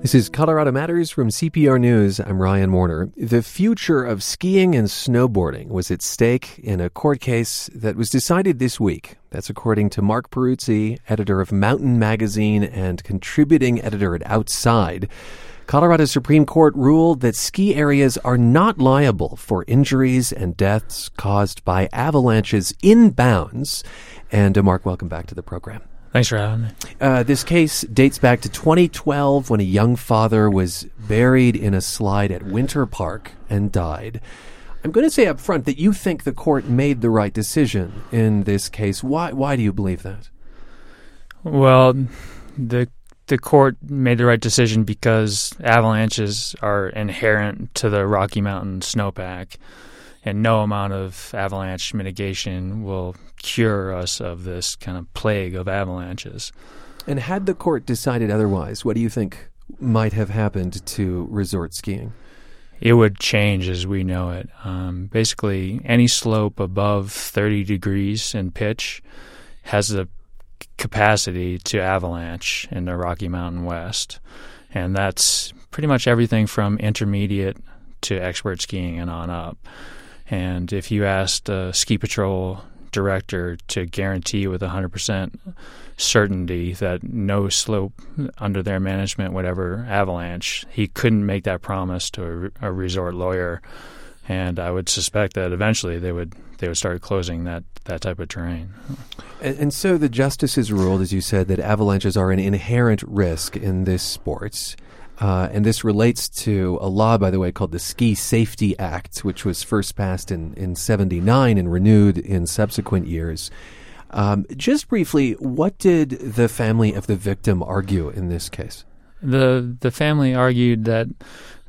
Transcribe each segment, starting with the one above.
This is Colorado Matters from CPR News. I'm Ryan Warner. The future of skiing and snowboarding was at stake in a court case that was decided this week. That's according to Marc Peruzzi, editor of Mountain Magazine and contributing editor at Outside. Colorado Supreme Court ruled that ski areas are not liable for injuries and deaths caused by avalanches in bounds. And uh, Marc, welcome back to the program. Thanks for having me. Uh, this case dates back to 2012 when a young father was buried in a slide at Winter Park and died. I'm going to say up front that you think the court made the right decision in this case. Why? Why do you believe that? Well, the the court made the right decision because avalanches are inherent to the Rocky Mountain snowpack and no amount of avalanche mitigation will cure us of this kind of plague of avalanches. And had the court decided otherwise, what do you think might have happened to resort skiing? It would change as we know it. Um, basically, any slope above 30 degrees in pitch has the capacity to avalanche in the Rocky Mountain West. And that's pretty much everything from intermediate to expert skiing and on up. And if you asked a ski patrol director to guarantee with 100% certainty that no slope under their management would ever avalanche, he couldn't make that promise to a, a resort lawyer. And I would suspect that eventually they would they would start closing that, that type of terrain. And, and so the justices ruled, as you said, that avalanches are an inherent risk in this sport. Uh, and this relates to a law, by the way, called the Ski Safety Act, which was first passed in, in 79 and renewed in subsequent years. Um, just briefly, what did the family of the victim argue in this case? The the family argued that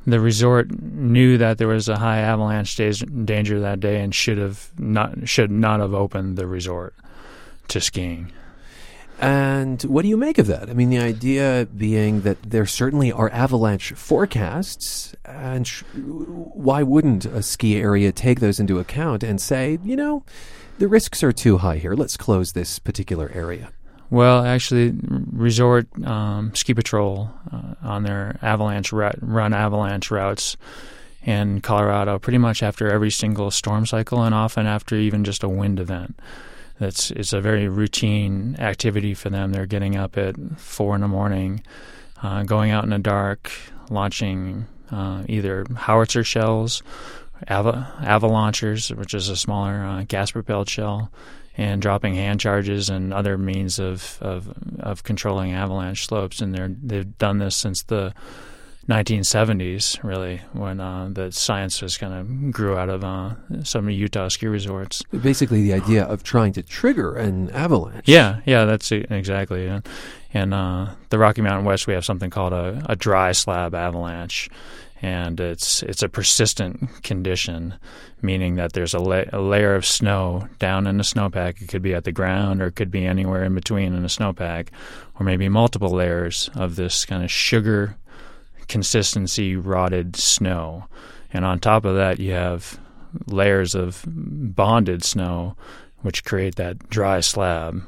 the resort knew that there was a high avalanche danger that day and should have not should not have opened the resort to skiing. And what do you make of that? I mean, the idea being that there certainly are avalanche forecasts, and sh- why wouldn't a ski area take those into account and say, you know, the risks are too high here. Let's close this particular area. Well, actually, Resort um, Ski Patrol uh, on their avalanche run avalanche routes in Colorado, pretty much after every single storm cycle, and often after even just a wind event it's it's a very routine activity for them. They're getting up at four in the morning, uh, going out in the dark, launching uh, either howitzer shells, ava- avalaunchers, which is a smaller uh, gas-propelled shell, and dropping hand charges and other means of of, of controlling avalanche slopes. And they're they've done this since the 1970s, really, when uh, the science just kind of grew out of uh, some of Utah ski resorts. Basically, the idea of trying to trigger an avalanche. Yeah, yeah, that's it, exactly. And, and uh, the Rocky Mountain West, we have something called a, a dry slab avalanche, and it's it's a persistent condition, meaning that there's a, la- a, layer of snow down in the snowpack. It could be at the ground, or it could be anywhere in between in the snowpack, or maybe multiple layers of this kind of sugar consistency rotted snow. And on top of that, you have layers of bonded snow, which create that dry slab.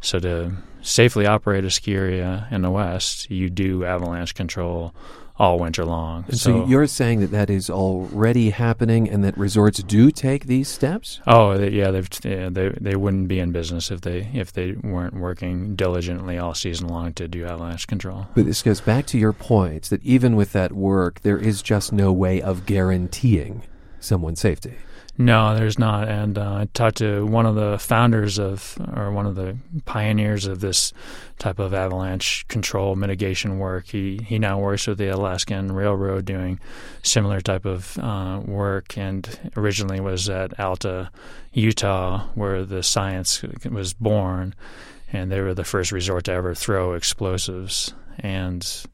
So to safely operate a ski area in the West, you do avalanche control all winter long. And so, so, you're saying that that is already happening, and that resorts do take these steps? Oh, they, yeah, they've, yeah, they they wouldn't be in business if they if they weren't working diligently all season long to do avalanche control. But this goes back to your point that even with that work, there is just no way of guaranteeing someone's safety. No, there's not. And uh, I talked to one of the founders of, or one of the pioneers of this type of avalanche control mitigation work. He he now works with the Alaskan Railroad doing similar type of uh, work, and originally was at Alta, Utah, where the science was born, and they were the first resort to ever throw explosives and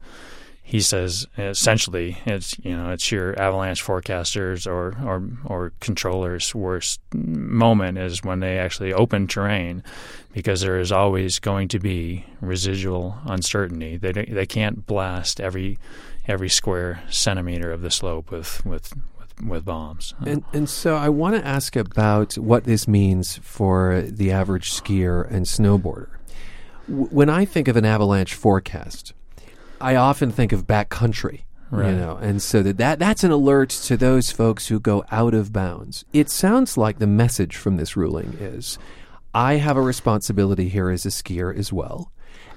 he says essentially it's you know it's your avalanche forecasters or or or controllers worst moment is when they actually open terrain because there is always going to be residual uncertainty they they can't blast every every square centimeter of the slope with with with bombs. And, and so I want to ask about what this means for the average skier and snowboarder. When I think of an avalanche forecast, I often think of backcountry. Right. You know, and so that, that that's an alert to those folks who go out of bounds. It sounds like the message from this ruling is I have a responsibility here as a skier as well.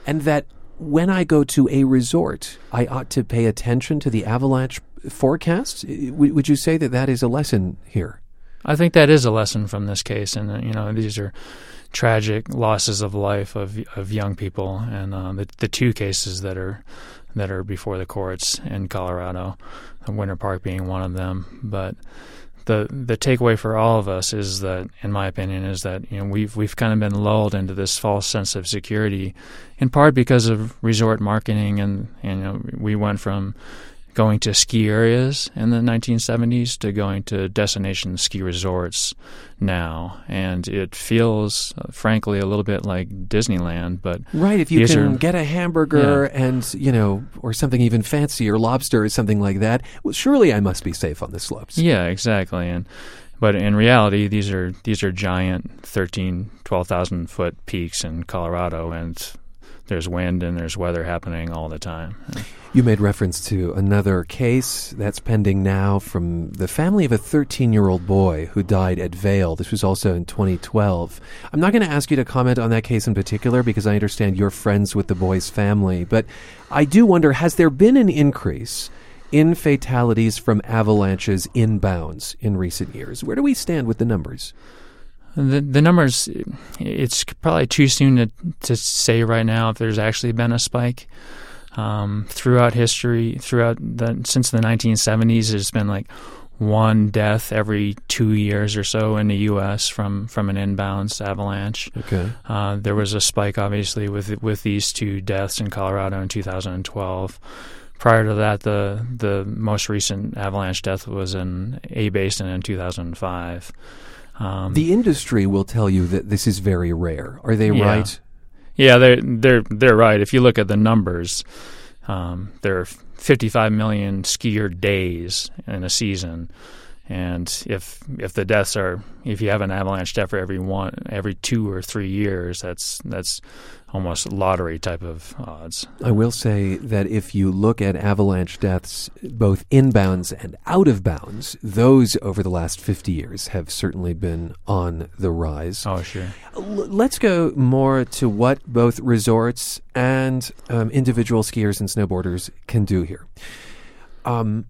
And that when I go to a resort, I ought to pay attention to the avalanche forecasts. Would you say that that is a lesson here? I think that is a lesson from this case, and uh, you know these are tragic losses of life of of young people, and uh, the the two cases that are that are before the courts in Colorado, Winter Park being one of them. But the the takeaway for all of us is that, in my opinion, is that you know we've we've kind of been lulled into this false sense of security, in part because of resort marketing, and, and you know we went from going to ski areas in the 1970s to going to destination ski resorts now, and it feels, uh, frankly, a little bit like Disneyland. But right, if you can are, get a hamburger yeah. and you know, or something even fancier, lobster or something like that, well, surely I must be safe on the slopes. Yeah, exactly, and. But in reality, these are these are giant 13, 12,000 foot peaks in Colorado, and there's wind and there's weather happening all the time. You made reference to another case that's pending now from the family of a 13 year old boy who died at Vail. This was also in 2012. I'm not going to ask you to comment on that case in particular because I understand you're friends with the boy's family, but I do wonder has there been an increase? in fatalities from avalanches inbounds in recent years. Where do we stand with the numbers? The the numbers, it's probably too soon to to say right now if there's actually been a spike. Um, throughout history, throughout the since the 1970s, there's been like one death every two years or so in the U.S. from from an inbounds avalanche. Okay. Uh, there was a spike, obviously, with with these two deaths in Colorado in 2012. Prior to that, the the most recent avalanche death was in A Basin in 2005. Um, the industry will tell you that this is very rare. Are they yeah. right? Yeah, they're they're they're right. If you look at the numbers, um, there are 55 million skier days in a season, and if if the deaths are if you have an avalanche death for every one every two or three years, that's that's almost lottery type of odds. I will say that if you look at avalanche deaths, both inbounds and out of bounds, those over the last 50 years have certainly been on the rise. Oh, sure. L- let's go more to what both resorts and um, individual skiers and snowboarders can do here. Um,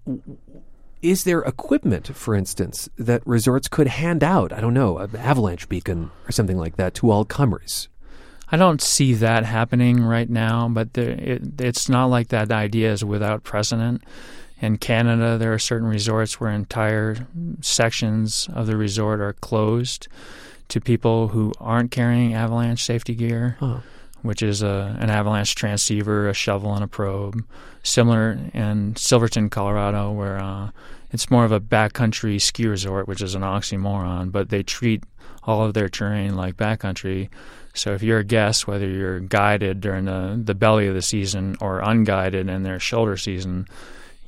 is there equipment, for instance, that resorts could hand out? I don't know, an avalanche beacon or something like that to all comers? I don't see that happening right now, but there, it, it's not like that idea is without precedent. In Canada, there are certain resorts where entire sections of the resort are closed to people who aren't carrying avalanche safety gear, huh. which is a, an avalanche transceiver, a shovel, and a probe. Similar in Silverton, Colorado, where uh, it's more of a backcountry ski resort, which is an oxymoron, but they treat all of their terrain like backcountry so if you're a guest, whether you're guided during the, the belly of the season or unguided in their shoulder season,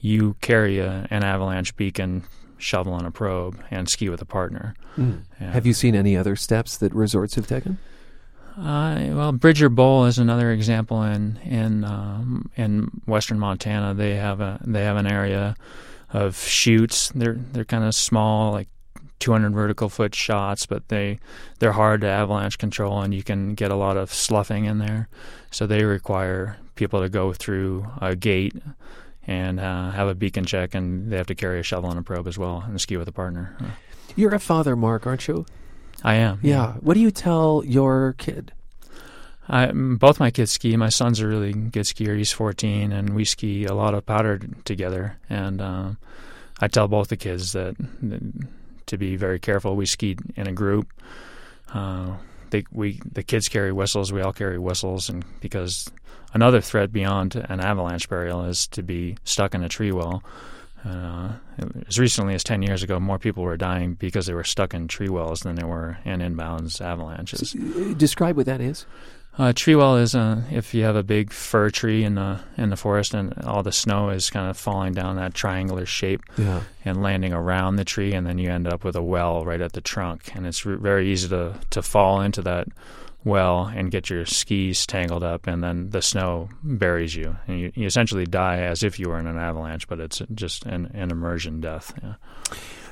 you carry a, an avalanche beacon, shovel, and a probe and ski with a partner. Mm. Yeah. Have you seen any other steps that resorts have taken? Uh, well, Bridger Bowl is another example in in um, in western Montana. They have a they have an area of chutes. They're they're kind of small, like 200 vertical foot shots, but they they're hard to avalanche control, and you can get a lot of sloughing in there. So they require people to go through a gate and uh, have a beacon check, and they have to carry a shovel and a probe as well, and ski with a partner. You're a father, Marc, aren't you? I am. Yeah. What do you tell your kid? I, both my kids ski. My son's a really good skier. He's 14, and we ski a lot of powder together. And um, I tell both the kids that, that to be very careful. We skied in a group. Uh, they, we the kids carry whistles. We all carry whistles, and because another threat beyond an avalanche burial is to be stuck in a tree well. Uh, as recently as 10 years ago, more people were dying because they were stuck in tree wells than there were in inbounds avalanches. Uh, describe what that is. Uh, tree well is uh, if you have a big fir tree in the in the forest and all the snow is kind of falling down that triangular shape yeah. and landing around the tree, and then you end up with a well right at the trunk, and it's very easy to to fall into that well and get your skis tangled up, and then the snow buries you, and you, you essentially die as if you were in an avalanche, but it's just an, an immersion death. Yeah.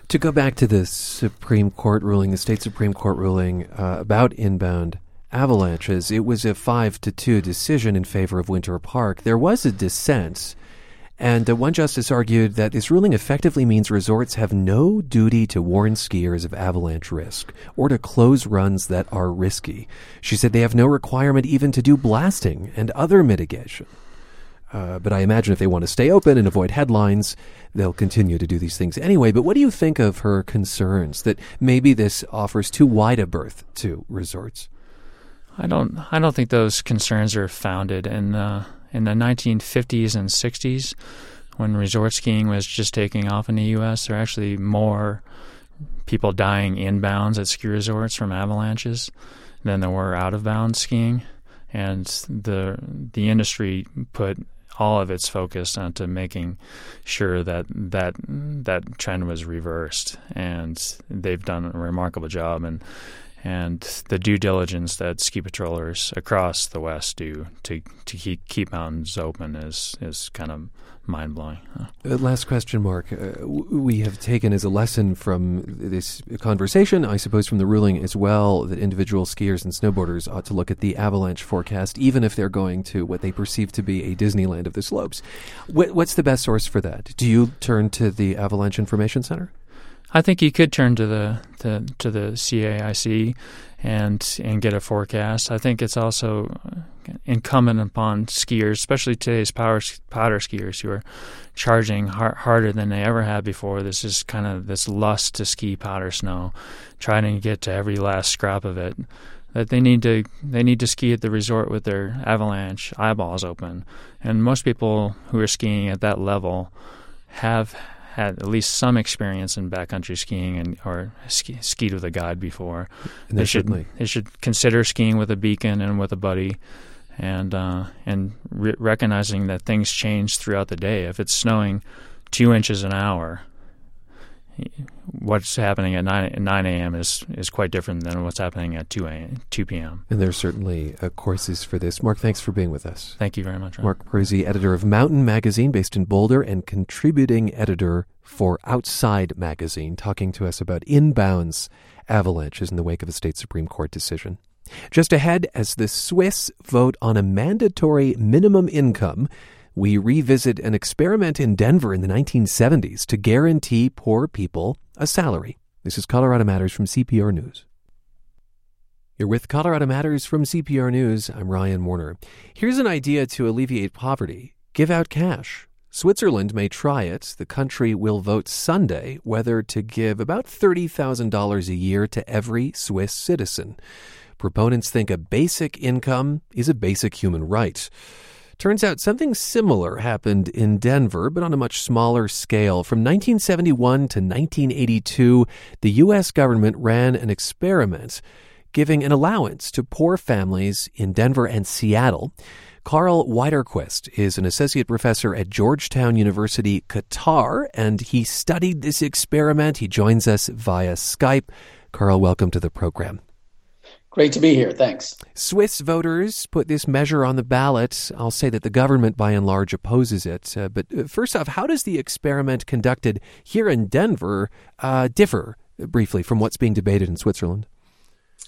To go back to the Supreme Court ruling, the state Supreme Court ruling uh, about inbound avalanches, it was a five to two decision in favor of Winter Park. There was a dissent and uh, one justice argued that this ruling effectively means resorts have no duty to warn skiers of avalanche risk or to close runs that are risky. She said they have no requirement even to do blasting and other mitigation. Uh, but I imagine if they want to stay open and avoid headlines, they'll continue to do these things anyway. But what do you think of her concerns that maybe this offers too wide a berth to resorts? I don't. I don't think those concerns are founded, and uh, in the 1950s and 60s, when resort skiing was just taking off in the U.S., there are actually more people dying inbounds at ski resorts from avalanches than there were out of bounds skiing, and the the industry put all of its focus onto making sure that that that trend was reversed, and they've done a remarkable job. And and the due diligence that ski patrollers across the West do to to keep, keep mountains open is is kind of mind blowing. Uh, last question, Marc. Uh, we have taken as a lesson from this conversation, I suppose, from the ruling as well, that individual skiers and snowboarders ought to look at the avalanche forecast, even if they're going to what they perceive to be a Disneyland of the slopes. what's the best source for that? Do you turn to the Avalanche Information Center? I think you could turn to the, the to the CAIC and and get a forecast. I think it's also incumbent upon skiers, especially today's power powder skiers, who are charging har- harder than they ever have before. This is kind of this lust to ski powder snow, trying to get to every last scrap of it. That they need to they need to ski at the resort with their avalanche eyeballs open, and most people who are skiing at that level have had at least some experience in backcountry skiing and or ski, skied with a guide before. And they should they should consider skiing with a beacon and with a buddy, and uh, and re- recognizing that things change throughout the day. If it's snowing two inches an hour, what's happening at 9, 9 a.m. is is quite different than what's happening at 2 a, 2 p.m. And there's certainly uh, courses for this. Marc, thanks for being with us. Thank you very much. Ron. Marc Peruzzi, editor of Mountain Magazine based in Boulder and contributing editor for Outside Magazine, talking to us about inbounds avalanches in the wake of a state Supreme Court decision. Just ahead, as the Swiss vote on a mandatory minimum income we revisit an experiment in Denver in the 1970s to guarantee poor people a salary. This is Colorado Matters from CPR News. You're with Colorado Matters from CPR News. I'm Ryan Warner. Here's an idea to alleviate poverty give out cash. Switzerland may try it. The country will vote Sunday whether to give about $30,000 a year to every Swiss citizen. Proponents think a basic income is a basic human right. Turns out something similar happened in Denver, but on a much smaller scale. From 1971 to 1982, the U.S. government ran an experiment giving an allowance to poor families in Denver and Seattle. Karl Widerquist is an associate professor at Georgetown University, Qatar, and he studied this experiment. He joins us via Skype. Karl, welcome to the program. Great to be here. Thanks. Swiss voters put this measure on the ballot. I'll say that the government, by and large, opposes it. Uh, but uh, first off, how does the experiment conducted here in Denver uh, differ briefly from what's being debated in Switzerland?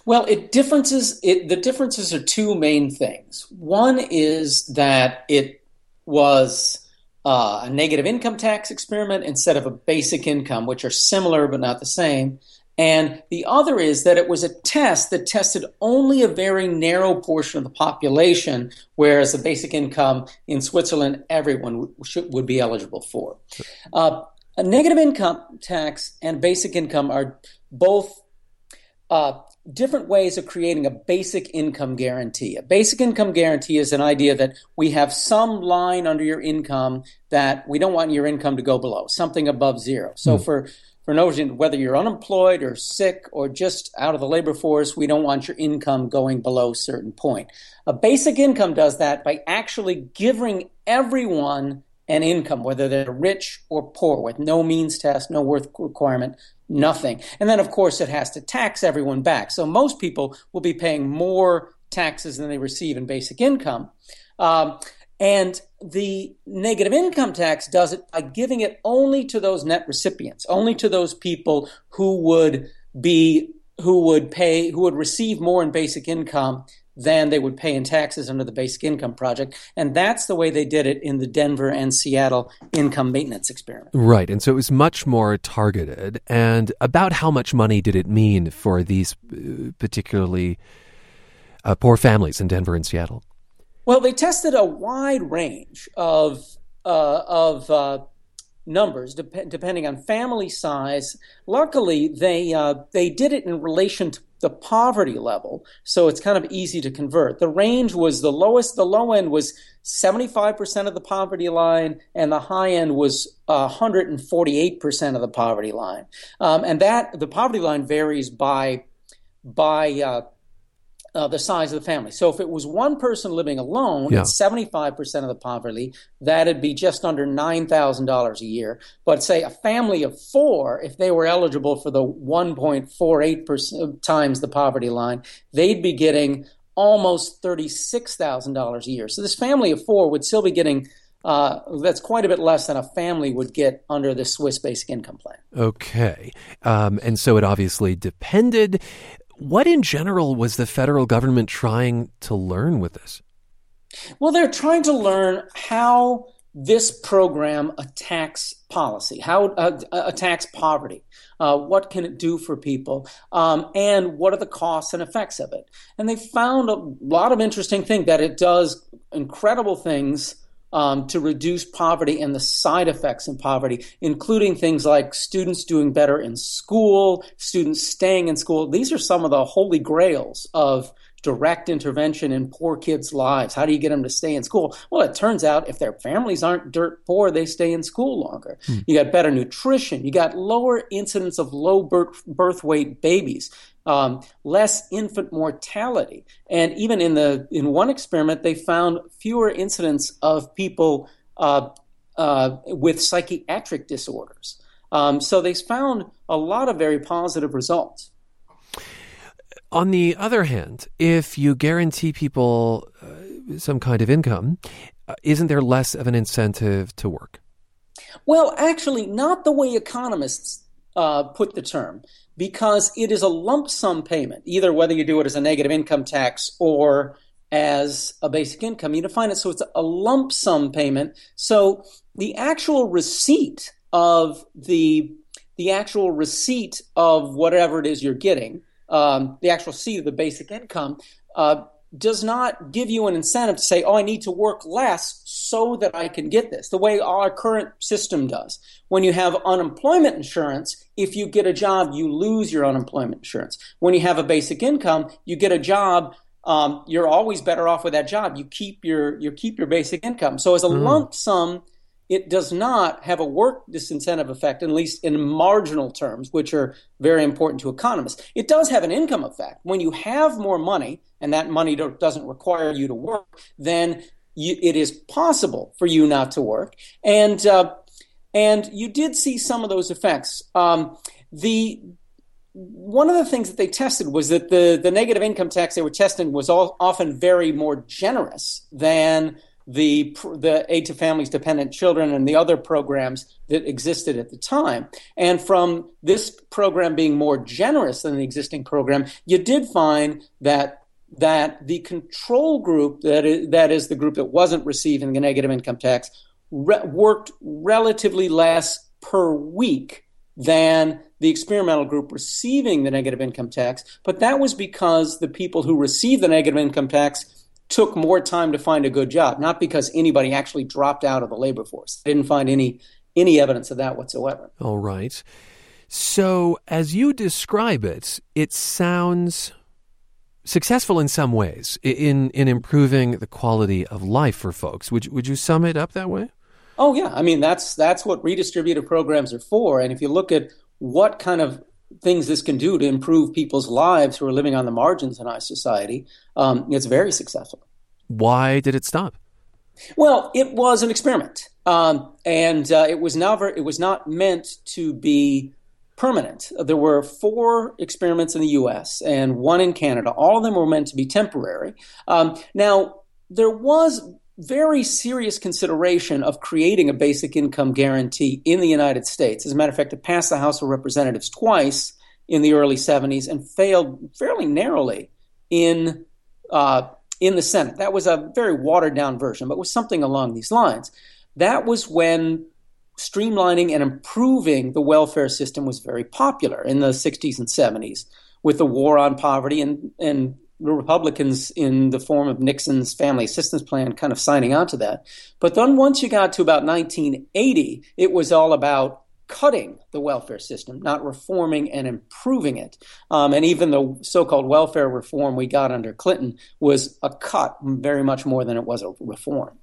Well, it differences. It, the differences are two main things. One is that it was uh, a negative income tax experiment instead of a basic income, which are similar but not the same. And the other is that it was a test that tested only a very narrow portion of the population, whereas the basic income in Switzerland, everyone should, would be eligible for. Uh, a negative income tax and basic income are both uh, different ways of creating a basic income guarantee. A basic income guarantee is an idea that we have some line under your income that we don't want your income to go below, something above zero. So mm. for for no reason, whether you're unemployed or sick or just out of the labor force, we don't want your income going below a certain point. A basic income does that by actually giving everyone an income, whether they're rich or poor, with no means test, no worth requirement, nothing. And then, of course, it has to tax everyone back. So most people will be paying more taxes than they receive in basic income. Um, and the negative income tax does it by giving it only to those net recipients, only to those people who would be who would pay who would receive more in basic income than they would pay in taxes under the basic income project. And that's the way they did it in the Denver and Seattle income maintenance experiment. Right. And so it was much more targeted. And about how much money did it mean for these uh, particularly uh, poor families in Denver and Seattle? Well, they tested a wide range of uh, of uh, numbers dep- depending on family size. Luckily, they uh, they did it in relation to the poverty level, so it's kind of easy to convert. The range was the lowest. The low end was 75% of the poverty line, and the high end was 148% of the poverty line. Um, and that the poverty line varies by by uh, uh, the size of the family. So if it was one person living alone yeah. 75% of the poverty, that'd be just under $9,000 a year. But say a family of four, if they were eligible for the 1.48% times the poverty line, they'd be getting almost $36,000 a year. So this family of four would still be getting uh, that's quite a bit less than a family would get under the Swiss basic income plan. Okay. Um, and so it obviously depended. What in general was the federal government trying to learn with this? Well, they're trying to learn how this program attacks policy, how uh, attacks poverty. Uh, what can it do for people? Um, and what are the costs and effects of it? And they found a lot of interesting things that it does incredible things um, to reduce poverty and the side effects in poverty, including things like students doing better in school, students staying in school. These are some of the holy grails of direct intervention in poor kids' lives. How do you get them to stay in school? Well, it turns out if their families aren't dirt poor, they stay in school longer. Hmm. You got better nutrition. You got lower incidence of low birth, birth weight babies um, less infant mortality. And even in the in one experiment, they found fewer incidents of people uh, uh, with psychiatric disorders. Um, so they found a lot of very positive results. On the other hand, if you guarantee people uh, some kind of income, uh, isn't there less of an incentive to work? Well, actually, not the way economists uh, put the term because it is a lump sum payment, either whether you do it as a negative income tax or as a basic income. You define it so it's a lump sum payment. So the actual receipt of the the actual receipt of whatever it is you're getting, um, the actual receipt of the basic income, uh, does not give you an incentive to say, oh, I need to work less so that I can get this, the way our current system does. When you have unemployment insurance, if you get a job, you lose your unemployment insurance. When you have a basic income, you get a job, um, you're always better off with that job. You keep your you keep your basic income. So as a mm. lump sum, it does not have a work disincentive effect, at least in marginal terms, which are very important to economists. It does have an income effect. When you have more money, and that money doesn't require you to work, then you, it is possible for you not to work. And uh, and you did see some of those effects. Um, the one of the things that they tested was that the, the negative income tax they were testing was all, often very more generous than the the aid to families dependent children and the other programs that existed at the time and from this program being more generous than the existing program you did find that that the control group that is, that is the group that wasn't receiving the negative income tax re- worked relatively less per week than the experimental group receiving the negative income tax but that was because the people who received the negative income tax took more time to find a good job, not because anybody actually dropped out of the labor force. I didn't find any any evidence of that whatsoever. All right. So, as you describe it, it sounds successful in some ways in in improving the quality of life for folks. Would would you sum it up that way? Oh yeah, I mean that's that's what redistributive programs are for. And if you look at what kind of things this can do to improve people's lives who are living on the margins in our society, um, it's very successful. Why did it stop? Well, it was an experiment, um, and uh, it was never it was not meant to be permanent. There were four experiments in the US and one in Canada. All of them were meant to be temporary. Um, now, there was very serious consideration of creating a basic income guarantee in the United States. As a matter of fact, it passed the House of Representatives twice in the early 70s and failed fairly narrowly in uh, in the Senate. That was a very watered down version, but was something along these lines. That was when streamlining and improving the welfare system was very popular in the 60s and 70s with the war on poverty and, and the Republicans in the form of Nixon's family assistance plan kind of signing on to that. But then once you got to about 1980, it was all about cutting the welfare system, not reforming and improving it. Um, and even the so called welfare reform we got under Clinton was a cut very much more than it was a reform.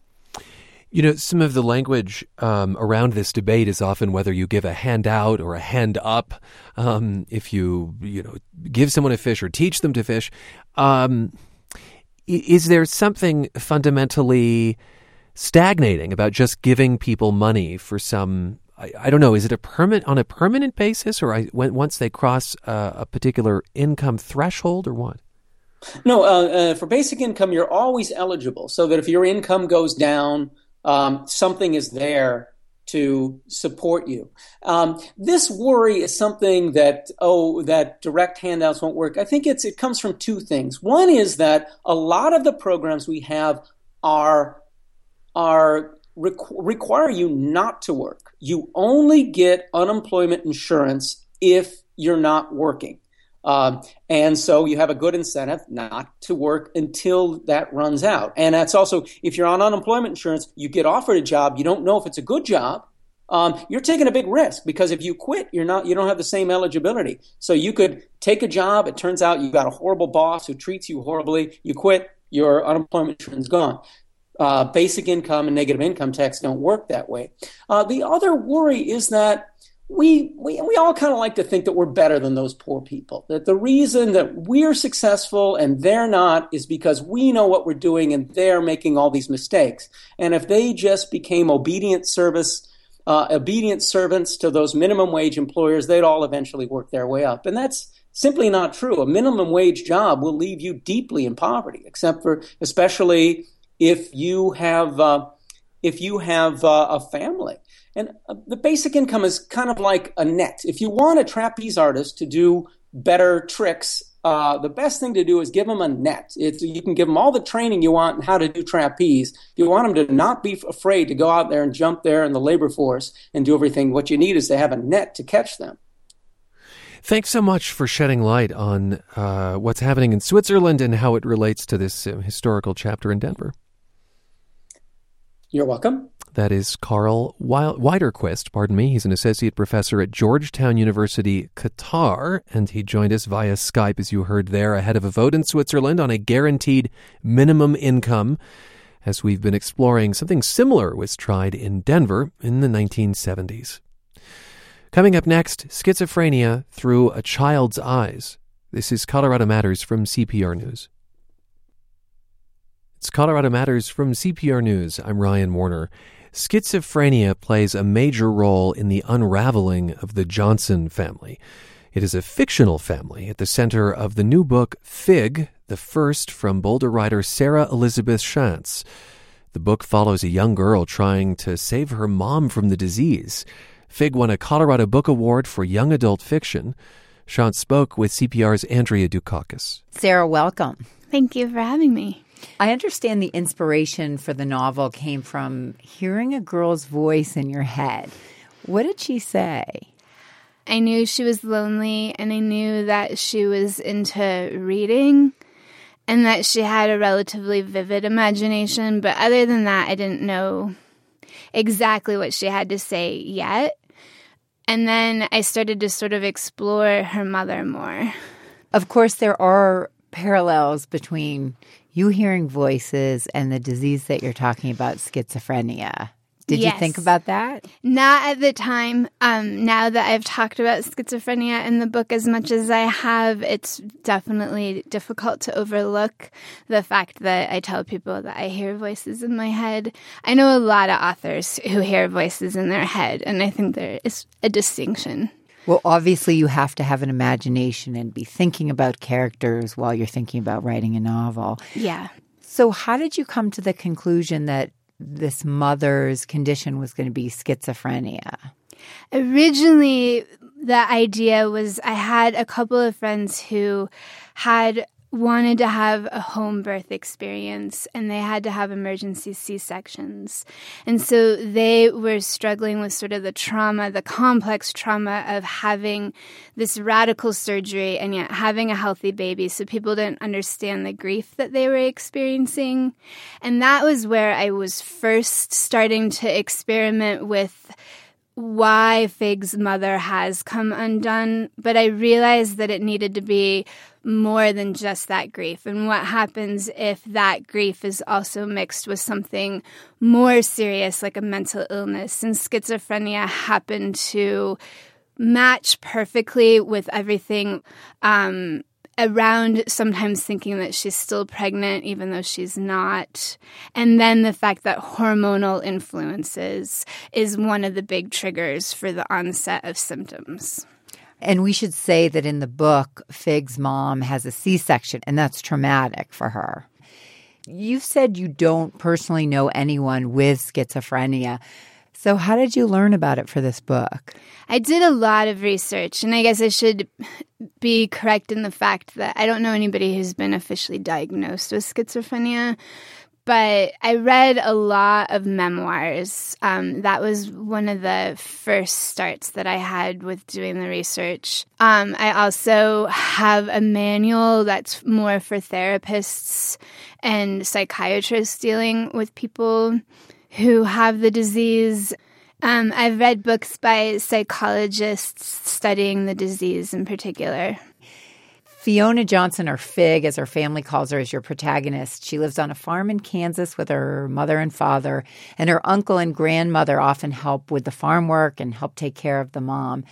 You know, some of the language um, around this debate is often whether you give a handout or a hand up. Um, if you, you know, give someone a fish or teach them to fish, um, is there something fundamentally stagnating about just giving people money for some? I, I don't know. Is it a permanent on a permanent basis, or I, when, once they cross uh, a particular income threshold, or what? No, uh, uh, for basic income, you're always eligible. So that if your income goes down um, something is there to support you. Um, this worry is something that oh that direct handouts won't work. I think it's it comes from two things. One is that a lot of the programs we have are are requ- require you not to work. You only get unemployment insurance if you're not working. Um, and so you have a good incentive not to work until that runs out. And that's also, if you're on unemployment insurance, you get offered a job, you don't know if it's a good job. Um, you're taking a big risk because if you quit, you're not, you don't have the same eligibility. So you could take a job. It turns out you got a horrible boss who treats you horribly. You quit, your unemployment insurance gone. Uh, basic income and negative income tax don't work that way. Uh, the other worry is that we, we, we all kind of like to think that we're better than those poor people. That the reason that we're successful and they're not is because we know what we're doing and they're making all these mistakes. And if they just became obedient service, uh, obedient servants to those minimum wage employers, they'd all eventually work their way up. And that's simply not true. A minimum wage job will leave you deeply in poverty, except for especially if you have uh, if you have uh, a family. And uh, the basic income is kind of like a net. If you want a trapeze artist to do better tricks, uh, the best thing to do is give them a net. It's, you can give them all the training you want on how to do trapeze. If you want them to not be afraid to go out there and jump there in the labor force and do everything, what you need is to have a net to catch them. Thanks so much for shedding light on uh, what's happening in Switzerland and how it relates to this uh, historical chapter in Denver. You're welcome. That is Karl Widerquist, pardon me. He's an associate professor at Georgetown University, Qatar, and he joined us via Skype, as you heard there, ahead of a vote in Switzerland on a guaranteed minimum income. As we've been exploring, something similar was tried in Denver in the 1970s. Coming up next, schizophrenia through a child's eyes. This is Colorado Matters from CPR News. It's Colorado Matters from CPR News. I'm Ryan Warner. Schizophrenia plays a major role in the unraveling of the Johnson family. It is a fictional family at the center of the new book Fig, the first from Boulder writer Sarah Elizabeth Schantz. The book follows a young girl trying to save her mom from the disease. Fig won a Colorado Book Award for Young Adult Fiction. Schantz spoke with CPR's Andrea Dukakis. Sarah, welcome. Thank you for having me. I understand the inspiration for the novel came from hearing a girl's voice in your head. What did she say? I knew she was lonely and I knew that she was into reading and that she had a relatively vivid imagination. But other than that, I didn't know exactly what she had to say yet. And then I started to sort of explore her mother more. Of course, there are parallels between you hearing voices and the disease that you're talking about, schizophrenia. Did yes. you think about that? Not at the time. Um, now that I've talked about schizophrenia in the book as much as I have, it's definitely difficult to overlook the fact that I tell people that I hear voices in my head. I know a lot of authors who hear voices in their head, and I think there is a distinction. Well, obviously, you have to have an imagination and be thinking about characters while you're thinking about writing a novel. Yeah. So, how did you come to the conclusion that this mother's condition was going to be schizophrenia? Originally, the idea was I had a couple of friends who had wanted to have a home birth experience and they had to have emergency C sections. And so they were struggling with sort of the trauma, the complex trauma of having this radical surgery and yet having a healthy baby. So people didn't understand the grief that they were experiencing. And that was where I was first starting to experiment with why Fig's mother has come undone, but I realized that it needed to be more than just that grief. And what happens if that grief is also mixed with something more serious, like a mental illness? And schizophrenia happened to match perfectly with everything um, around sometimes thinking that she's still pregnant even though she's not. And then the fact that hormonal influences is one of the big triggers for the onset of symptoms. And we should say that in the book, Fig's mom has a C section, and that's traumatic for her. You said you don't personally know anyone with schizophrenia. So, how did you learn about it for this book? I did a lot of research, and I guess I should be correct in the fact that I don't know anybody who's been officially diagnosed with schizophrenia. But I read a lot of memoirs. Um, that was one of the first starts that I had with doing the research. Um, I also have a manual that's more for therapists and psychiatrists dealing with people who have the disease. Um, I've read books by psychologists studying the disease in particular. Fiona Johnson, or Fig, as her family calls her, is your protagonist. She lives on a farm in Kansas with her mother and father, and her uncle and grandmother often help with the farm work and help take care of the mom.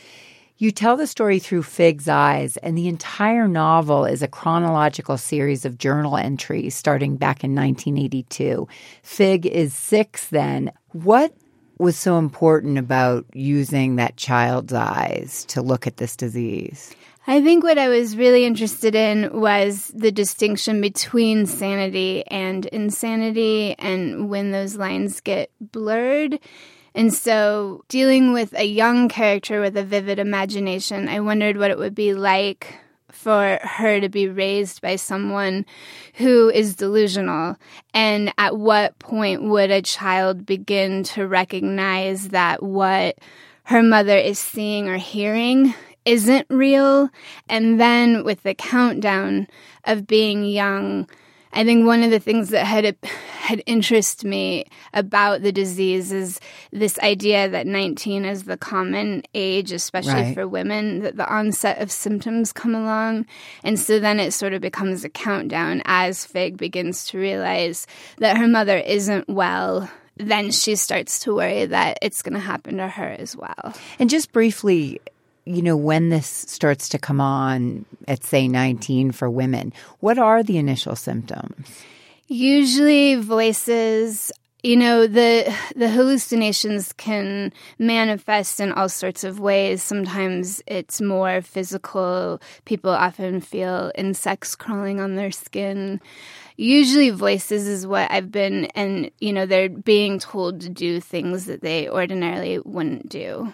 You tell the story through Fig's eyes, and the entire novel is a chronological series of journal entries starting back in 1982. Fig is six then. What was so important about using that child's eyes to look at this disease? I think what I was really interested in was the distinction between sanity and insanity and when those lines get blurred. And so, dealing with a young character with a vivid imagination, I wondered what it would be like for her to be raised by someone who is delusional. And at what point would a child begin to recognize that what her mother is seeing or hearing isn't real. And then with the countdown of being young, I think one of the things that had had interest me about the disease is this idea that 19 is the common age, especially right. for women, that the onset of symptoms come along. And so then it sort of becomes a countdown as Fig begins to realize that her mother isn't well then she starts to worry that it's going to happen to her as well. And just briefly, you know, when this starts to come on at, say, 19 for women, what are the initial symptoms? Usually voices, you know, the the hallucinations can manifest in all sorts of ways. Sometimes it's more physical. People often feel insects crawling on their skin. Usually voices is what I've been and you know, they're being told to do things that they ordinarily wouldn't do.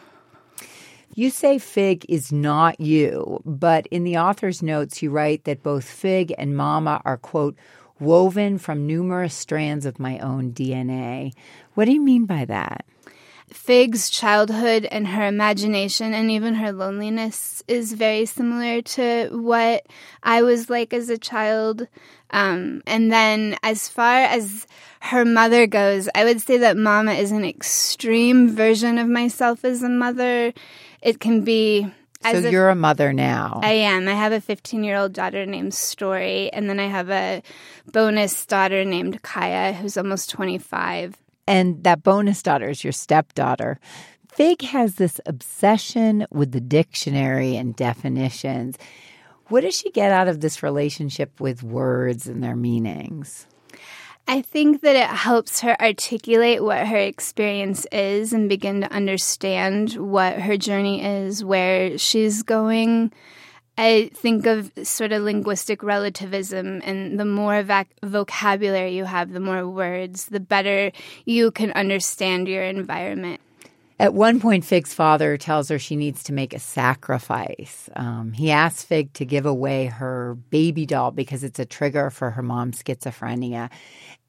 You say Fig is not you, but in the author's notes, you write that both Fig and Mama are, quote, woven from numerous strands of my own DNA. What do you mean by that? Fig's childhood and her imagination and even her loneliness is very similar to what I was like as a child. Um, and then, as far as her mother goes, I would say that Mama is an extreme version of myself as a mother it can be so you're a mother now. I am. I have a 15 year old daughter named Story, and then I have a bonus daughter named Kaya, who's almost 25. And that bonus daughter is your stepdaughter. Fig has this obsession with the dictionary and definitions. What does she get out of this relationship with words and their meanings? I think that it helps her articulate what her experience is and begin to understand what her journey is, where she's going. I think of sort of linguistic relativism, and the more vac- vocabulary you have, the more words, the better you can understand your environment. At one point, Fig's father tells her she needs to make a sacrifice. Um, he asks Fig to give away her baby doll because it's a trigger for her mom's schizophrenia.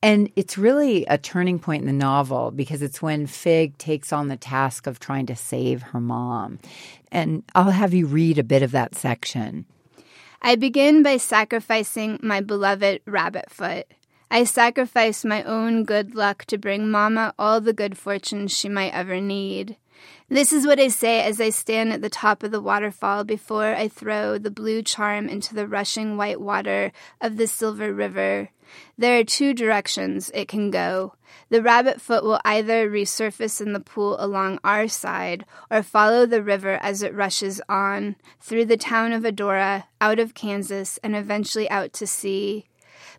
And it's really a turning point in the novel because it's when Fig takes on the task of trying to save her mom. And I'll have you read a bit of that section. I begin by sacrificing my beloved rabbit foot. I sacrifice my own good luck to bring Mama all the good fortune she might ever need. This is what I say as I stand at the top of the waterfall before I throw the blue charm into the rushing white water of the Silver River. There are two directions it can go. The rabbit foot will either resurface in the pool along our side or follow the river as it rushes on through the town of Adora, out of Kansas, and eventually out to sea.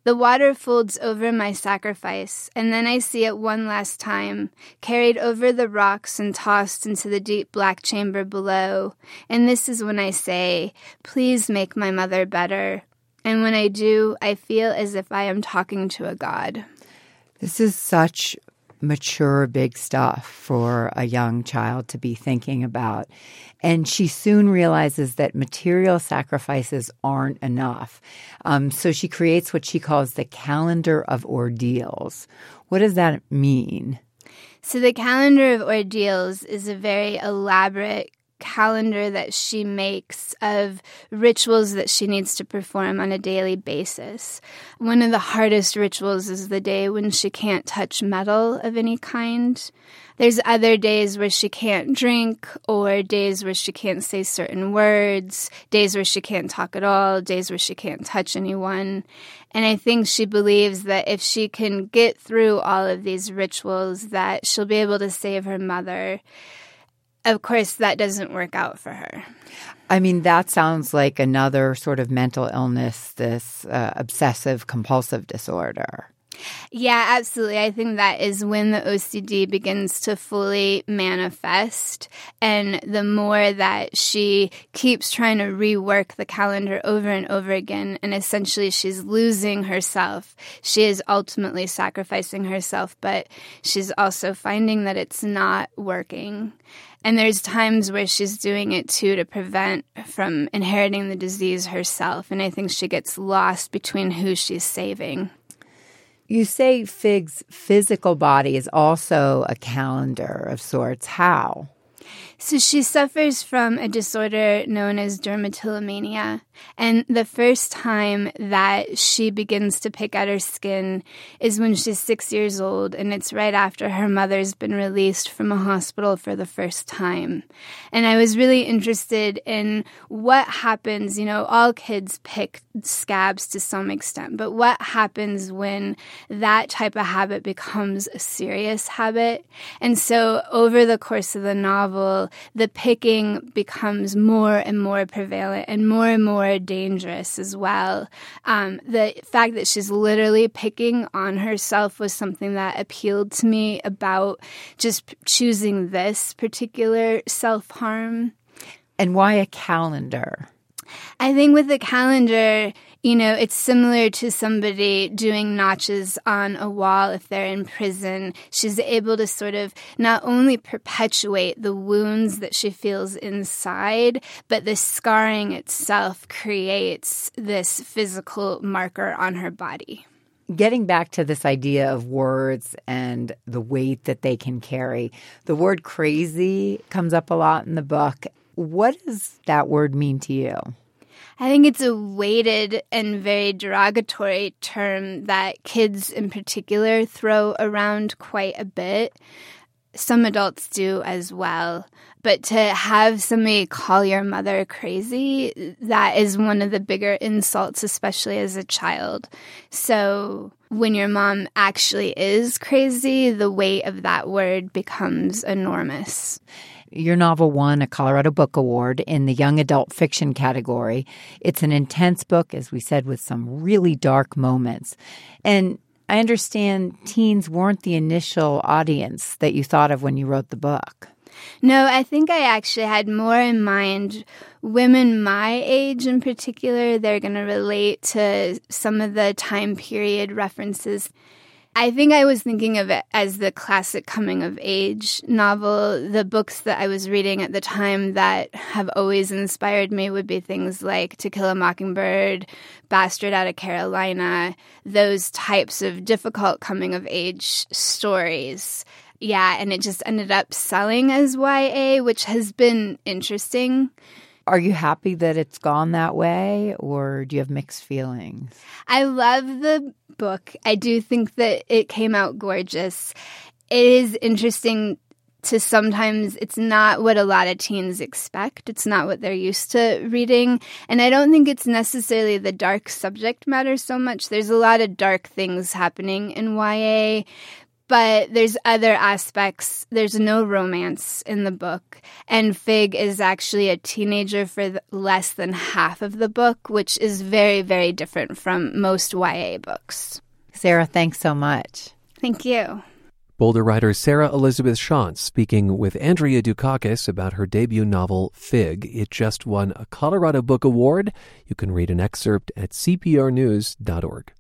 The water folds over my sacrifice, and then I see it one last time, carried over the rocks and tossed into the deep black chamber below. And this is when I say, Please make my mother better. And when I do, I feel as if I am talking to a god. This is such mature, big stuff for a young child to be thinking about. And she soon realizes that material sacrifices aren't enough. Um, so she creates what she calls the calendar of ordeals. What does that mean? So, the calendar of ordeals is a very elaborate calendar that she makes of rituals that she needs to perform on a daily basis. One of the hardest rituals is the day when she can't touch metal of any kind. There's other days where she can't drink, or days where she can't say certain words, days where she can't talk at all, days where she can't touch anyone. And I think she believes that if she can get through all of these rituals, that she'll be able to save her mother of course, that doesn't work out for her. I mean, that sounds like another sort of mental illness, this uh, obsessive compulsive disorder. Yeah, absolutely. I think that is when the OCD begins to fully manifest. And the more that she keeps trying to rework the calendar over and over again, and essentially she's losing herself, she is ultimately sacrificing herself, but she's also finding that it's not working. And there's times where she's doing it too to prevent from inheriting the disease herself. And I think she gets lost between who she's saving. You say Fig's physical body is also a calendar of sorts. How? So she suffers from a disorder known as dermatillomania. And the first time that she begins to pick at her skin is when she's six years old, and it's right after her mother's been released from a hospital for the first time. And I was really interested in what happens. You know, all kids pick scabs to some extent, but what happens when that type of habit becomes a serious habit? And so over the course of the novel, the picking becomes more and more prevalent and more and more dangerous as well. Um, the fact that she's literally picking on herself was something that appealed to me about just choosing this particular self harm. And why a calendar? I think with the calendar, you know, it's similar to somebody doing notches on a wall if they're in prison. She's able to sort of not only perpetuate the wounds that she feels inside, but the scarring itself creates this physical marker on her body. Getting back to this idea of words and the weight that they can carry, the word crazy comes up a lot in the book. What does that word mean to you? I think it's a weighted and very derogatory term that kids in particular throw around quite a bit. Some adults do as well. But to have somebody call your mother crazy, that is one of the bigger insults, especially as a child. So when your mom actually is crazy, the weight of that word becomes enormous. Your novel won a Colorado Book Award in the young adult fiction category. It's an intense book, as we said, with some really dark moments. And I understand teens weren't the initial audience that you thought of when you wrote the book. No, I think I actually had more in mind women my age in particular. They're going to relate to some of the time period references. I think I was thinking of it as the classic coming of age novel. The books that I was reading at the time that have always inspired me would be things like To Kill a Mockingbird, Bastard Out of Carolina, those types of difficult coming of age stories. Yeah, and it just ended up selling as YA, which has been interesting. Are you happy that it's gone that way, or do you have mixed feelings? I love the book. I do think that it came out gorgeous. It is interesting to sometimes it's not what a lot of teens expect. It's not what they're used to reading. And I don't think it's necessarily the dark subject matter so much. There's a lot of dark things happening in YA, but there's other aspects. There's no romance in the book. And Fig is actually a teenager for less than half of the book, which is very, very different from most YA books. Sarah, thanks so much. Thank you. Boulder writer Sarah Elizabeth Schantz speaking with Andrea Dukakis about her debut novel, Fig. It just won a Colorado Book Award. You can read an excerpt at cprnews.org.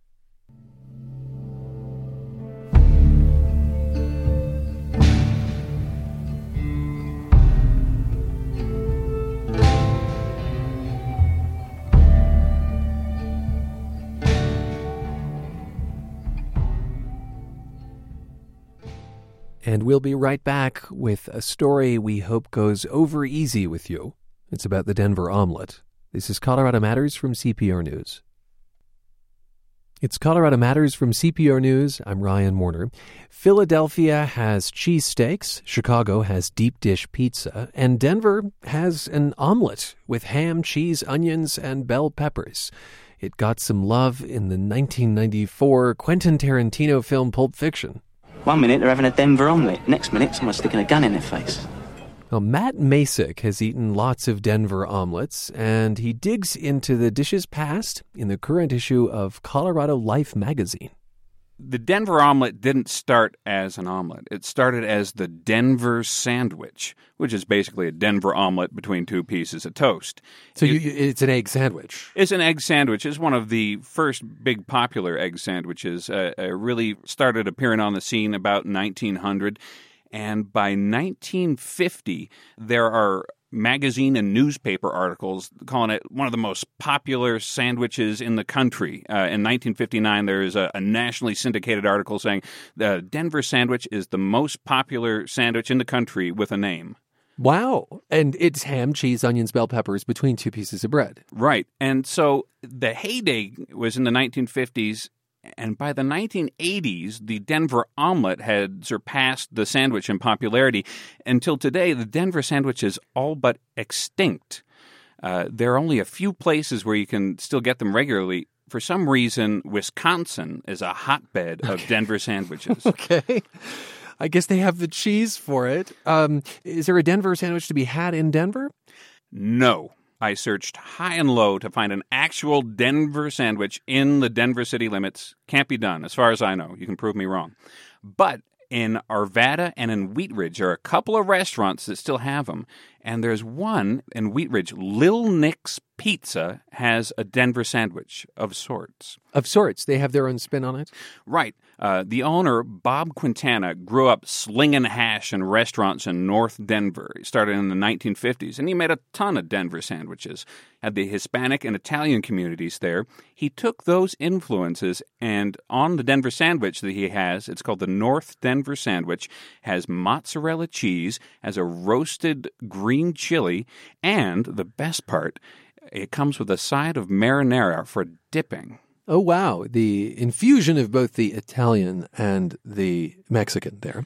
And we'll be right back with a story we hope goes over easy with you. It's about the Denver omelet. This is Colorado Matters from CPR News. It's Colorado Matters from CPR News. I'm Ryan Warner. Philadelphia has cheesesteaks, Chicago has deep dish pizza, and Denver has an omelet with ham, cheese, onions, and bell peppers. It got some love in the 1994 Quentin Tarantino film Pulp Fiction. One minute they're having a Denver omelette, next minute someone's sticking a gun in their face. Well, Matt Masich has eaten lots of Denver omelets, and he digs into the dishes past in the current issue of Colorado Life magazine the Denver omelet didn't start as an omelet. It started as the Denver sandwich, which is basically a Denver omelet between two pieces of toast. So it, you, it's an egg sandwich. It's an egg sandwich. It's one of the first big popular egg sandwiches. Uh, uh, really started appearing on the scene about 1900. And by 1950, there are magazine and newspaper articles calling it one of the most popular sandwiches in the country. Uh, in 1959, there is a, a, nationally syndicated article saying the Denver sandwich is the most popular sandwich in the country with a name. Wow. And it's ham, cheese, onions, bell peppers between two pieces of bread. Right. And so the heyday was in the 1950s and by the 1980s, the Denver omelet had surpassed the sandwich in popularity. Until today, the Denver sandwich is all but extinct. Uh, there are only a few places where you can still get them regularly. For some reason, Wisconsin is a hotbed of okay. Denver sandwiches. okay. I guess they have the cheese for it. Um, is there a Denver sandwich to be had in Denver? No. I searched high and low to find an actual Denver sandwich in the Denver city limits. Can't be done, as far as I know. You can prove me wrong. But in Arvada and in Wheat Ridge, there are a couple of restaurants that still have them. And there's one in Wheat Ridge, Lil Nick's Pizza has a Denver sandwich of sorts. Of sorts. They have their own spin on it? Right. Uh, the owner, Bob Quintana, grew up slinging hash in restaurants in North Denver. He started in the 1950s, and he made a ton of Denver sandwiches. Had the Hispanic and Italian communities there. He took those influences, and on the Denver sandwich that he has, it's called the North Denver sandwich, has mozzarella cheese, has a roasted green chili, and the best part, it comes with a side of marinara for dipping. Oh, wow. The infusion of both the Italian and the Mexican there.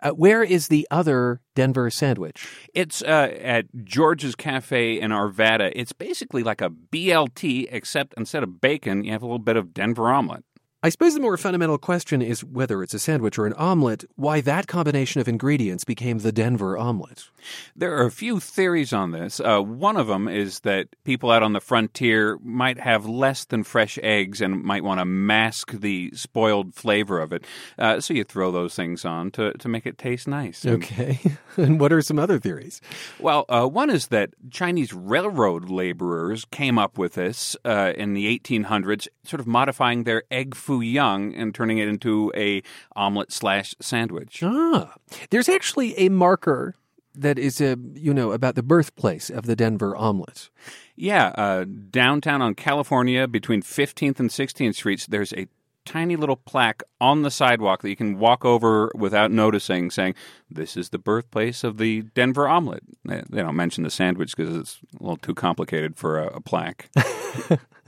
Uh, where is the other Denver sandwich? It's uh, at George's Cafe in Arvada. It's basically like a BLT, except instead of bacon, you have a little bit of Denver omelet. I suppose the more fundamental question is whether it's a sandwich or an omelet, why that combination of ingredients became the Denver omelet. There are a few theories on this. Uh, one of them is that people out on the frontier might have less than fresh eggs and might want to mask the spoiled flavor of it. Uh, so you throw those things on to, to make it taste nice. Okay. and what are some other theories? Well, uh, one is that Chinese railroad laborers came up with this uh, in the 1800s, sort of modifying their egg foo young and turning it into a omelet slash sandwich. Ah, there's actually a marker that is a you know about the birthplace of the Denver omelet. Yeah, uh, downtown on California, between 15th and 16th Streets, there's a tiny little plaque on the sidewalk that you can walk over without noticing, saying, "This is the birthplace of the Denver omelet." They, they don't mention the sandwich because it's a little too complicated for a, a plaque.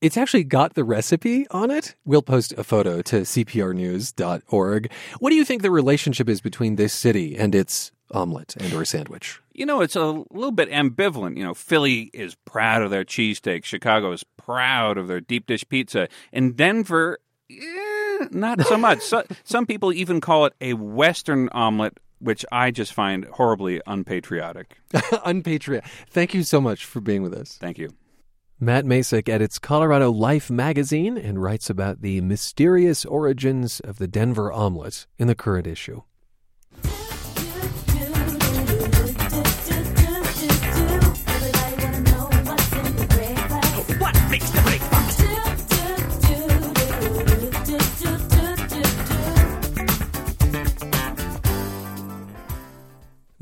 It's actually got the recipe on it. We'll post a photo to cprnews.org. What do you think the relationship is between this city and its omelet and or sandwich? You know, it's a little bit ambivalent. You know, Philly is proud of their cheesesteak. Chicago is proud of their deep dish pizza. And Denver, eh, not so much. so, some people even call it a Western omelet, which I just find horribly unpatriotic. Unpatriotic. Thank you so much for being with us. Thank you. Matt Masich edits Colorado Life magazine and writes about the mysterious origins of the Denver omelet in the current issue.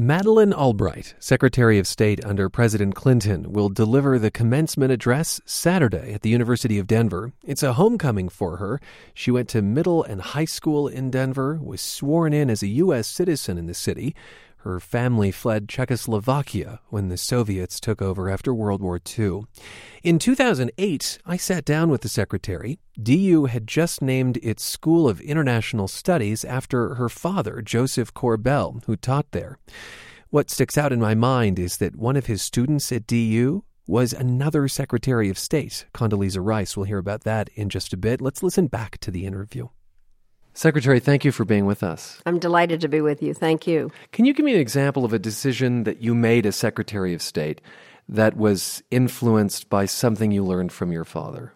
Madeleine Albright, Secretary of State under President Clinton, will deliver the commencement address Saturday at the University of Denver. It's a homecoming for her. She went to middle and high school in Denver, was sworn in as a U.S. citizen in the city. Her family fled Czechoslovakia when the Soviets took over after World War II. In 2008, I sat down with the secretary. DU had just named its School of International Studies after her father, Josef Korbel, who taught there. What sticks out in my mind is that one of his students at DU was another Secretary of State, Condoleezza Rice. We'll hear about that in just a bit. Let's listen back to the interview. Secretary, thank you for being with us. I'm delighted to be with you. Thank you. Can you give me an example of a decision that you made as Secretary of State that was influenced by something you learned from your father?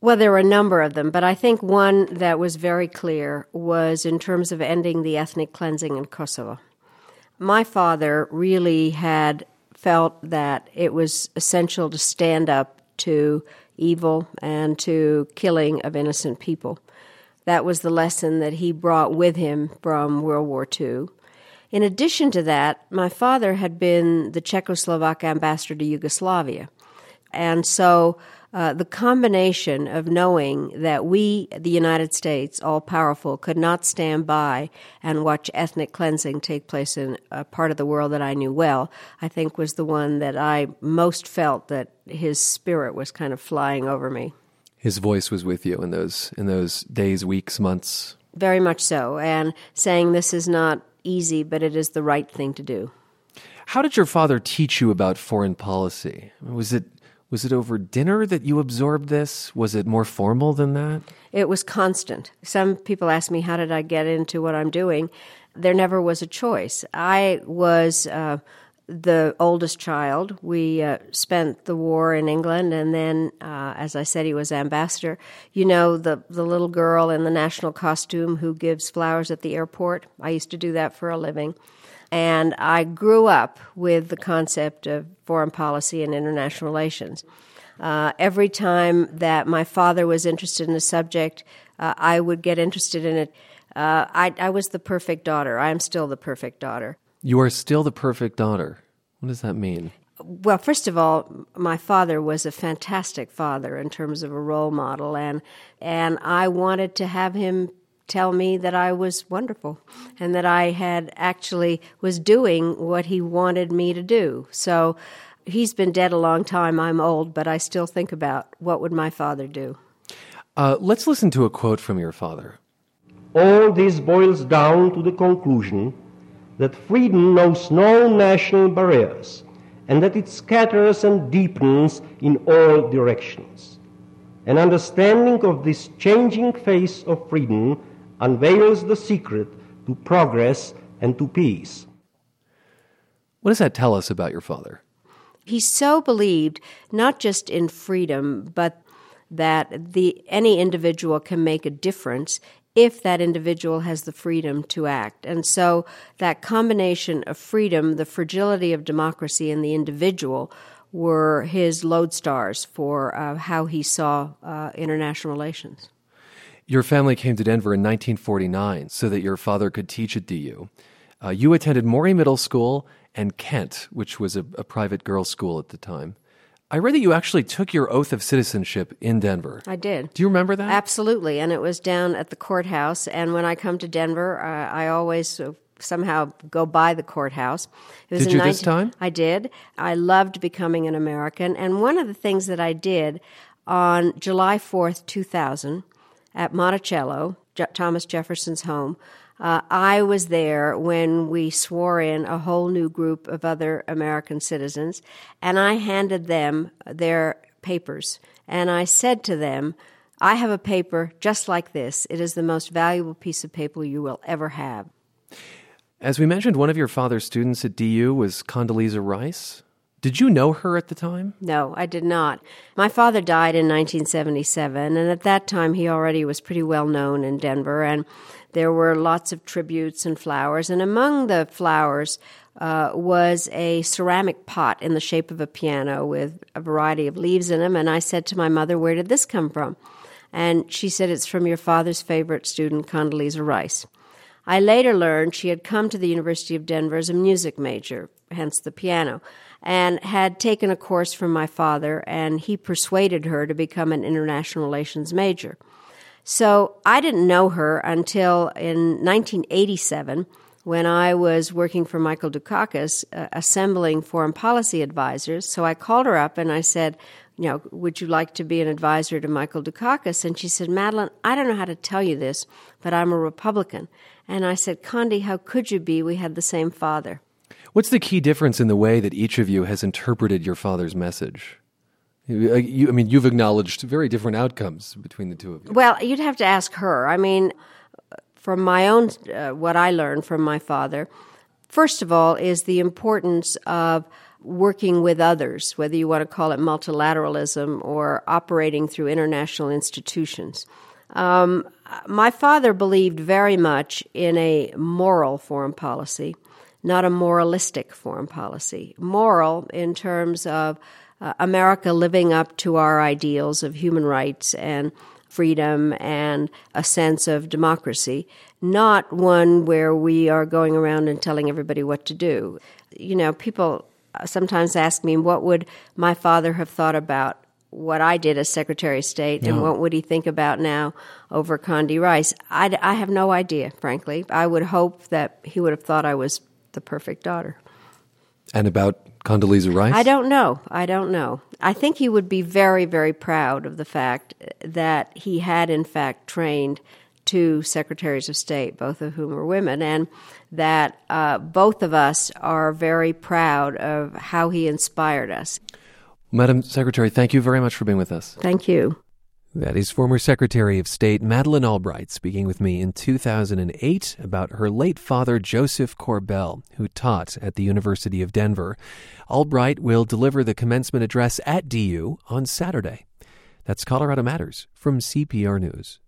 Well, there were a number of them, but I think one that was very clear was in terms of ending the ethnic cleansing in Kosovo. My father really had felt that it was essential to stand up to evil and to killing of innocent people. That was the lesson that he brought with him from World War II. In addition to that, my father had been the Czechoslovak ambassador to Yugoslavia. And so uh, the combination of knowing that we, the United States, all powerful, could not stand by and watch ethnic cleansing take place in a part of the world that I knew well, I think was the one that I most felt that his spirit was kind of flying over me. His voice was with you in those in those days, weeks, months. Very much so, and saying this is not easy, but it is the right thing to do. How did your father teach you about foreign policy? Was it was it over dinner that you absorbed this? Was it more formal than that? It was constant. Some people ask me, how did I get into what I'm doing? There never was a choice. I was uh, the oldest child. We uh, spent the war in England, and then, uh, as I said, he was ambassador. You know, the, the little girl in the national costume who gives flowers at the airport? I used to do that for a living. And I grew up with the concept of foreign policy and international relations. Uh, every time that my father was interested in a subject, uh, I would get interested in it. Uh, I, I was the perfect daughter. I am still the perfect daughter. You are still the perfect daughter. What does that mean? Well, first of all, my father was a fantastic father in terms of a role model, and and I wanted to have him tell me that I was wonderful and that I had actually was doing what he wanted me to do. So he's been dead a long time. I'm old, but I still think about what would my father do. Uh, let's listen to a quote from your father. All this boils down to the conclusion that freedom knows no national barriers and that it scatters and deepens in all directions. An understanding of this changing face of freedom unveils the secret to progress and to peace. What does that tell us about your father? He so believed not just in freedom, but that the any individual can make a difference if that individual has the freedom to act. And so that combination of freedom, the fragility of democracy, and the individual were his lodestars for uh, how he saw uh, international relations. Your family came to Denver in 1949 so that your father could teach at DU. Uh, you attended Morey Middle School and Kent, which was a, a private girls' school at the time. I read that you actually took your oath of citizenship in Denver. I did. Do you remember that? Absolutely. And it was down at the courthouse. And when I come to Denver, uh, I always somehow go by the courthouse. It was did you 19- this time? I did. I loved becoming an American. And one of the things that I did on July 4th, 2000, at Monticello, J- Thomas Jefferson's home, uh, I was there when we swore in a whole new group of other American citizens, and I handed them their papers. And I said to them, I have a paper just like this. It is the most valuable piece of paper you will ever have. As we mentioned, one of your father's students at DU was Condoleezza Rice. Did you know her at the time? No, I did not. My father died in 1977, and at that time he already was pretty well known in Denver, and there were lots of tributes and flowers. And among the flowers uh, was a ceramic pot in the shape of a piano with a variety of leaves in them. And I said to my mother, Where did this come from? And she said, It's from your father's favorite student, Condoleezza Rice. I later learned she had come to the University of Denver as a music major, hence the piano and had taken a course from my father, and he persuaded her to become an international relations major. So I didn't know her until in 1987 when I was working for Michael Dukakis, uh, assembling foreign policy advisors. So I called her up and I said, you know, would you like to be an advisor to Michael Dukakis? And she said, Madeleine, I don't know how to tell you this, but I'm a Republican. And I said, Condi, how could you be? We had the same father. What's the key difference in the way that each of you has interpreted your father's message? You, I mean, you've acknowledged very different outcomes between the two of you. Well, you'd have to ask her. I mean, from my own, uh, what I learned from my father, first of all, is the importance of working with others, whether you want to call it multilateralism or operating through international institutions. Um, my father believed very much in a moral foreign policy not a moralistic foreign policy. Moral in terms of uh, America living up to our ideals of human rights and freedom and a sense of democracy, not one where we are going around and telling everybody what to do. You know, people sometimes ask me, what would my father have thought about what I did as Secretary of State, and what would he think about now over Condi Rice? I, I have no idea, frankly. I would hope that he would have thought I was the perfect daughter. And about Condoleezza Rice? I don't know. I don't know. I think he would be very, very proud of the fact that he had, in fact, trained two secretaries of state, both of whom were women, and that uh, both of us are very proud of how he inspired us. Madam Secretary, thank you very much for being with us. Thank you. That is former Secretary of State Madeleine Albright speaking with me in 2008 about her late father, Josef Korbel, who taught at the University of Denver. Albright will deliver the commencement address at DU on Saturday. That's Colorado Matters from CPR News.